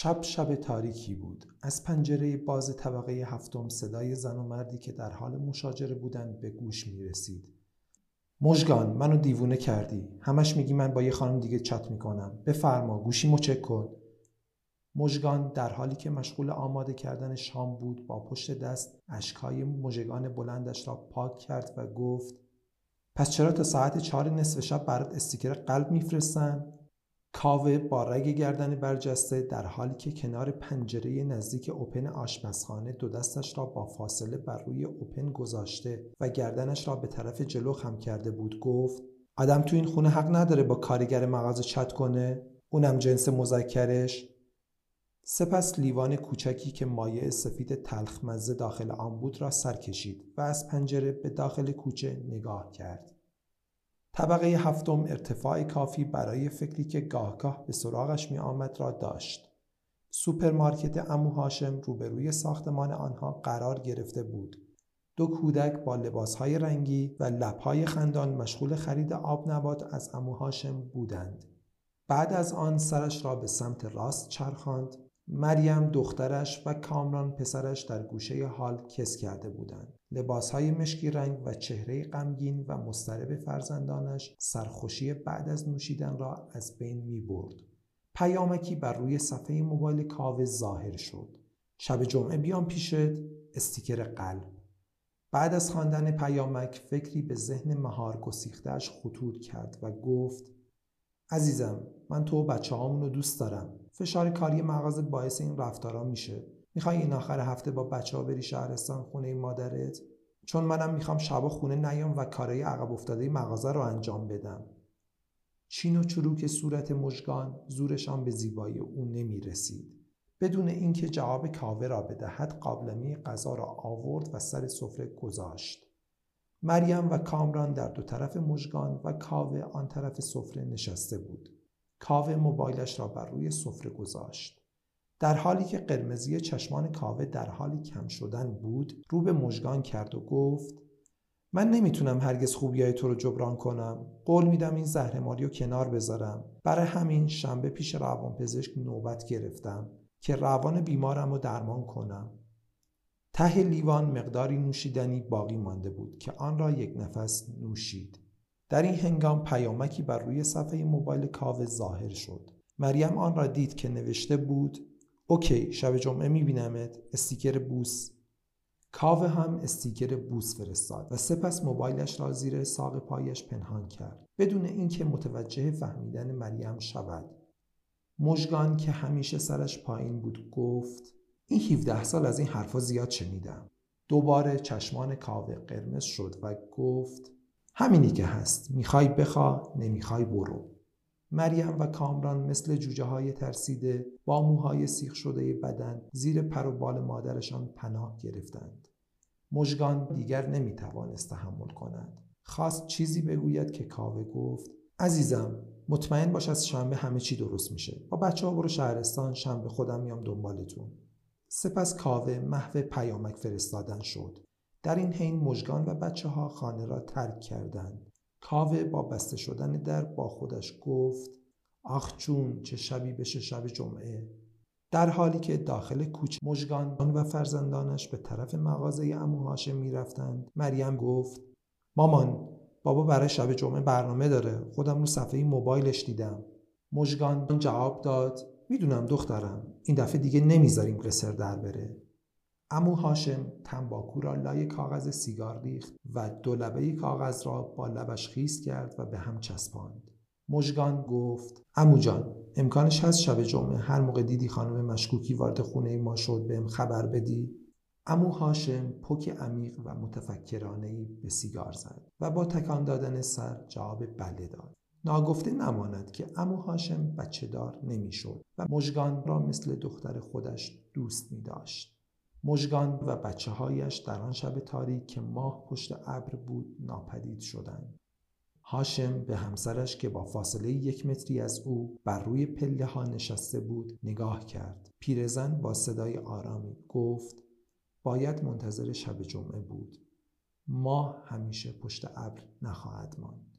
شب شب تاریکی بود. از پنجره باز طبقه هفتم صدای زن و مردی که در حال مشاجره بودند به گوش می رسید مژگان منو دیوونه کردی. همش میگی من با یه خانم دیگه چت می‌کنم. بفرما گوشیمو چک کن. مژگان در حالی که مشغول آماده کردن شام بود با پشت دست اشکهای مژگان بلندش را پاک کرد و گفت پس چرا تا ساعت چهار نصف شب برات استیکر قلب میفرستن؟ کاوه با رگ گردن برجسته در حالی که کنار پنجره نزدیک اوپن آشپزخانه دو دستش را با فاصله بر روی اوپن گذاشته و گردنش را به طرف جلو خم کرده بود گفت آدم تو این خونه حق نداره با کارگر مغازه چت کنه اونم جنس مذکرش سپس لیوان کوچکی که مایع سفید تلخ مزه داخل آن بود را سر کشید و از پنجره به داخل کوچه نگاه کرد. طبقه هفتم ارتفاع کافی برای فکری که گاهگاه به سراغش می آمد را داشت. سوپرمارکت عمو هاشم روبروی ساختمان آنها قرار گرفته بود. دو کودک با لباسهای رنگی و لبهای خندان مشغول خرید آب نبات از عمو هاشم بودند. بعد از آن سرش را به سمت راست چرخاند مریم دخترش و کامران پسرش در گوشه هال کز کرده بودند. لباسهای مشکی رنگ و چهره غمگین و مضطرب فرزندانش سرخوشی بعد از نوشیدن را از بین می برد. پیامکی بر روی صفحه موبایل کاوه ظاهر شد. شب جمعه بیام پیشت استیکر قلب. بعد از خواندن پیامک فکری به ذهن مهار گسیختهش خطور کرد و گفت عزیزم من تو و بچه رو دوست دارم. فشار کاری مغازه باعث این رفتارا میشه. می‌خوای این آخر هفته با بچه ها بری شهرستان خونه مادرت؟ چون منم می‌خوام شبا خونه نیام و کارهای عقب افتاده مغازه رو انجام بدم. چین و چروک صورت مژگان زورشان به زیبایی او نمی‌رسید. بدون اینکه جواب کاوه را بدهد قابلمه غذا را آورد و سر سفره گذاشت. مریم و کامران در دو طرف مژگان و کاوه آن طرف سفره نشسته بود. کاوه موبایلش را بر روی سفره گذاشت. در حالی که قرمزی چشمان کاوه در حالی کم شدن بود رو به مژگان کرد و گفت من نمی‌تونم هرگز خوبیای تو رو جبران کنم. قول میدم این زهرماری رو کنار بذارم. برای همین شنبه پیش روانپزشک نوبت گرفتم که روان بیمارم رو درمان کنم. ته لیوان مقداری نوشیدنی باقی مانده بود که آن را یک نفس نوشید. در این هنگام پیامکی بر روی صفحه موبایل کاوه ظاهر شد. مریم آن را دید که نوشته بود اوکی شب جمعه میبینمت استیکر بوس. کاوه هم استیکر بوس فرستاد و سپس موبایلش را زیر ساق پایش پنهان کرد. بدون اینکه متوجه فهمیدن مریم شود. مژگان که همیشه سرش پایین بود گفت این 17 سال از این حرفا زیاد شنیدم. دوباره چشمان کاوه قرمز شد و گفت همینی که هست. می‌خوای بخوا نمی‌خوای برو. مریم و کامران مثل جوجه های ترسیده با موهای سیخ شده بدن زیر پر و بال مادرشان پناه گرفتند. مژگان دیگر نمی‌توانست تحمل کند. خواست چیزی بگوید که کاوه گفت عزیزم مطمئن باش از شنبه همه چی درست میشه. با بچه ها برو شهرستان شنبه خودم میام دنبالتون. سپس کاوه محو پیامک فرستادن شد. در این حین مژگان و بچه ها خانه را ترک کردند. کاوه با بسته شدن در با خودش گفت آخ جون چه شبی بشه شب جمعه. در حالی که داخل کوچه مژگان و فرزندانش به طرف مغازه امو هاشم می‌رفتند مریم گفت مامان بابا برای شب جمعه برنامه داره. خودم رو صفحه موبایلش دیدم. مژگان جواب داد می‌دونم دخترم این دفعه دیگه نمی‌ذاریم قصر در بره. امو هاشم تنباکو را لای کاغذ سیگار ریخت و دو لبه کاغذ را با لبش خیس کرد و به هم چسباند. مژگان گفت امو جان امکانش هست شب جمعه هر موقع دیدی خانم مشکوکی وارد خونه ما شد بهم خبر بدی؟ امو هاشم پک عمیق و متفکرانه به سیگار زد و با تکان دادن سر جواب بله داد. ناگفته نماند که امو هاشم بچه دار نمی‌شد و مژگان را مثل دختر خودش دوست می داشت. مژگان و بچه هایش در آن شب تاریک که ماه پشت ابر بود ناپدید شدند. هاشم به همسرش که با فاصله یک متری از او بر روی پله ها نشسته بود نگاه کرد. پیرزن با صدای آرامی گفت باید منتظر شب جمعه بود. ماه همیشه پشت ابر نخواهد ماند.